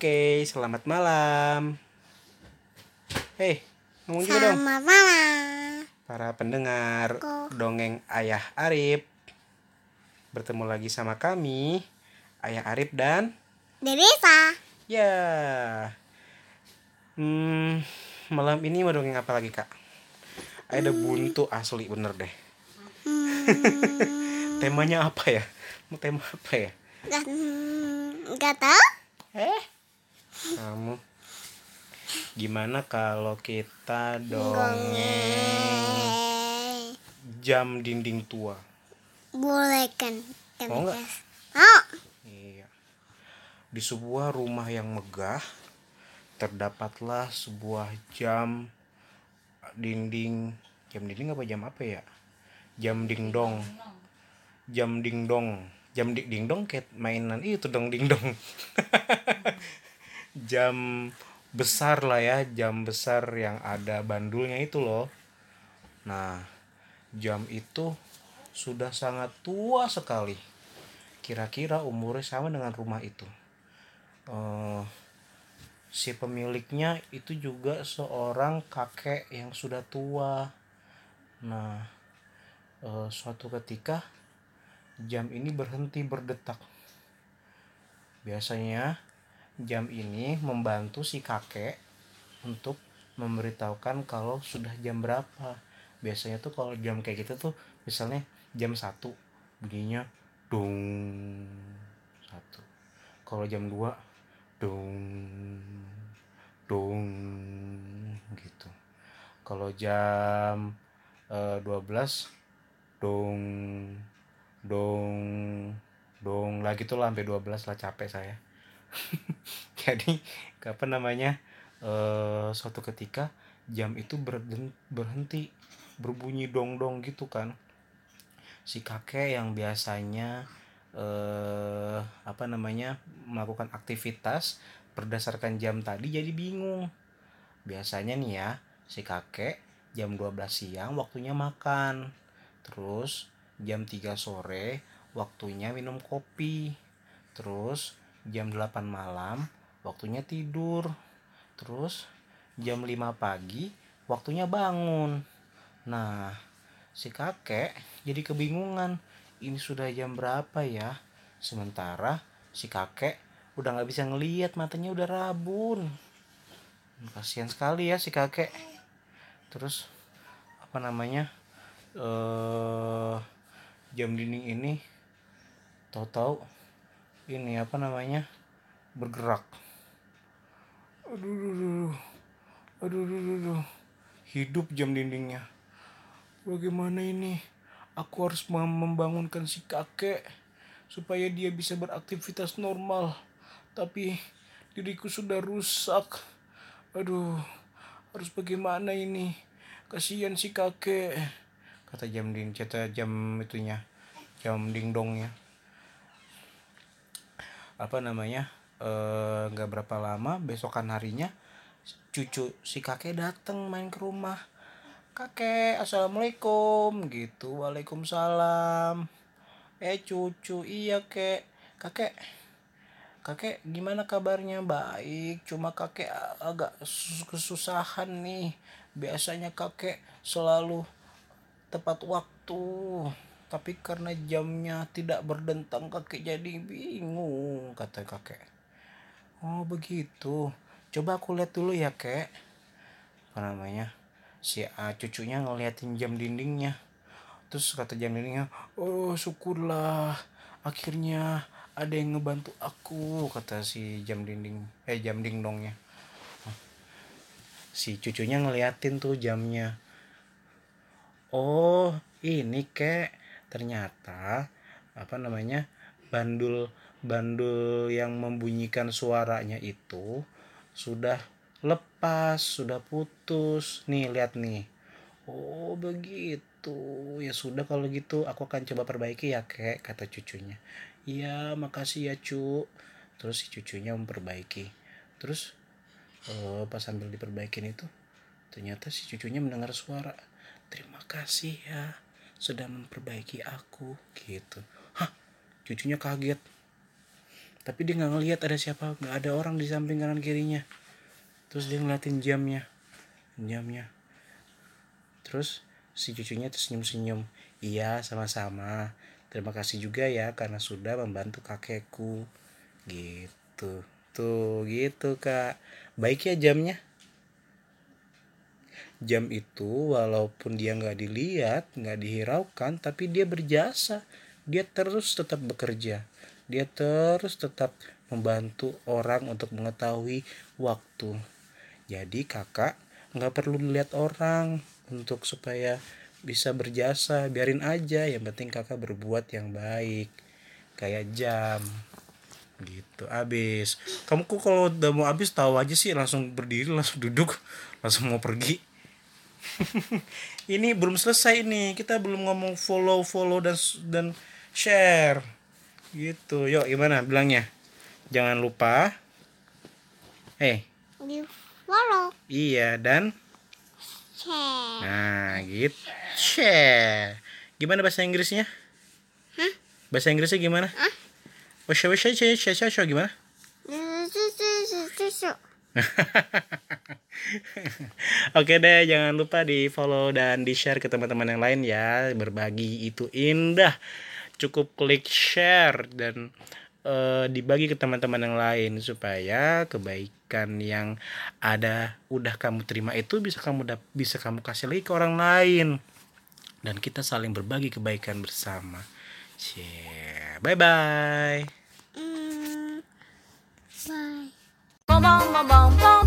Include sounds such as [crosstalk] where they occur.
Oke, selamat malam. Hei, ngomong juga dong. Selamat malam. Para pendengar Ko. dongeng Ayah Arif. Bertemu lagi sama kami, Ayah Arif dan Derisa. ya. Hmm, malam ini mau dongeng apa lagi kak? Ada buntu asli bener deh. Hmm, [laughs] Temanya apa ya? Mau tema apa ya? gak, hmm, gak tahu. Eh? Kamu gimana kalau kita dongeng jam dinding tua? Boleh kan? Mau nggak? Mau. Iya. Di sebuah rumah yang megah terdapatlah sebuah jam dinding jam dinding apa jam apa ya? Jam dingdong. Jam dingdong. Jam di dingdong kayak mainan itu dong dingdong. [laughs] jam besar lah ya, jam besar yang ada bandulnya itu loh. Nah, jam itu sudah sangat tua sekali kira-kira umurnya sama dengan rumah itu. Eh, si pemiliknya itu juga seorang kakek yang sudah tua. Nah, eh, suatu ketika jam ini berhenti berdetak. Biasanya jam ini membantu si kakek untuk memberitahukan kalau sudah jam berapa. Biasanya tuh kalau jam kayak gitu tuh misalnya jam satu bunyinya dong satu kalau jam 2 dong dong gitu. Kalau jam eh, 12 dong dong dong lagi tuh lah sampai 12 lah capek saya. [laughs] Jadi apa namanya eh suatu ketika jam itu berhenti berbunyi dong dong gitu kan. Si kakek yang biasanya eh apa namanya melakukan aktivitas berdasarkan jam tadi jadi bingung. Biasanya nih ya si kakek jam 12 siang waktunya makan. Terus jam 3 sore waktunya minum kopi. Terus jam 8 malam waktunya tidur. Terus jam 5 pagi waktunya bangun. Nah si kakek jadi kebingungan ini sudah jam berapa ya? Sementara si kakek udah nggak bisa ngelihat matanya udah rabun. Kasihan sekali ya si kakek. Terus apa namanya eh jam dinding ini tahu-tahu ini apa namanya bergerak. Aduh aduh. Aduh aduh, aduh, aduh. hidup jam dindingnya. Bagaimana ini aku harus mem- membangunkan si kakek supaya dia bisa beraktivitas normal. Tapi diriku sudah rusak. Aduh harus bagaimana ini? Kasihan si kakek. Kata jam ding kata jam itunya jam dingdongnya apa namanya? Eh, nggak berapa lama besokan harinya cucu si kakek datang main ke rumah kakek assalamualaikum gitu waalaikumsalam. Eh cucu iya kek. Kakek kakek gimana kabarnya? Baik cuma kakek agak sus- kesusahan nih. Biasanya kakek selalu tepat waktu tapi karena jamnya tidak berdentang kakek jadi bingung kata kakek. Oh begitu. Coba aku lihat dulu ya kek. Apa namanya si A cucunya ngeliatin jam dindingnya. Terus kata jam dindingnya oh syukurlah akhirnya ada yang ngebantu aku kata si jam dinding eh jam dingdongnya. Si cucunya ngeliatin tuh jamnya. Oh ini kek ternyata apa namanya bandul bandul yang membunyikan suaranya itu sudah lepas sudah putus. Nih lihat nih. Oh begitu. Ya sudah kalau gitu aku akan coba perbaiki ya kek kata cucunya. Iya makasih ya cu. Terus si cucunya memperbaiki. Terus eh, pas sambil diperbaikin itu ternyata si cucunya mendengar suara terima kasih ya sudah memperbaiki aku gitu. Hah cucunya kaget. Tapi dia nggak ngelihat ada siapa nggak ada orang di samping kanan kirinya terus dia ngeliatin jamnya. Jamnya. Terus si cucunya tuh senyum-senyum. Iya sama-sama. Terima kasih juga ya karena sudah membantu kakekku. Gitu. Tuh gitu kak. Baik ya jamnya. Jam itu walaupun dia nggak dilihat nggak dihiraukan tapi dia berjasa. Dia terus tetap bekerja. Dia terus tetap membantu orang untuk mengetahui waktu jadi kakak nggak perlu lihat orang untuk supaya bisa berjasa. Biarin aja yang penting kakak berbuat yang baik. Kayak jam. Gitu abis. Kamu kok kalau udah mau habis tahu aja sih langsung berdiri langsung duduk langsung mau pergi. [laughs] Ini belum selesai nih kita belum ngomong follow follow dan dan share. Gitu. Yuk gimana bilangnya? Jangan lupa. Eh. Di follow. iya dan Share. nah gitu share gimana bahasa Inggrisnya Hah? bahasa Inggrisnya gimana Hah? Washa washa washa washa washa gimana. [laughs] Oke deh, jangan lupa di follow dan di share ke teman-teman yang lain ya. Berbagi itu indah. Cukup klik share dan uh, dibagi ke teman-teman yang lain supaya kebaikan yang ada udah kamu terima itu bisa kamu bisa kamu kasih lagi ke orang lain dan kita saling berbagi kebaikan bersama. Yeah. Bye bye. Mm, bye.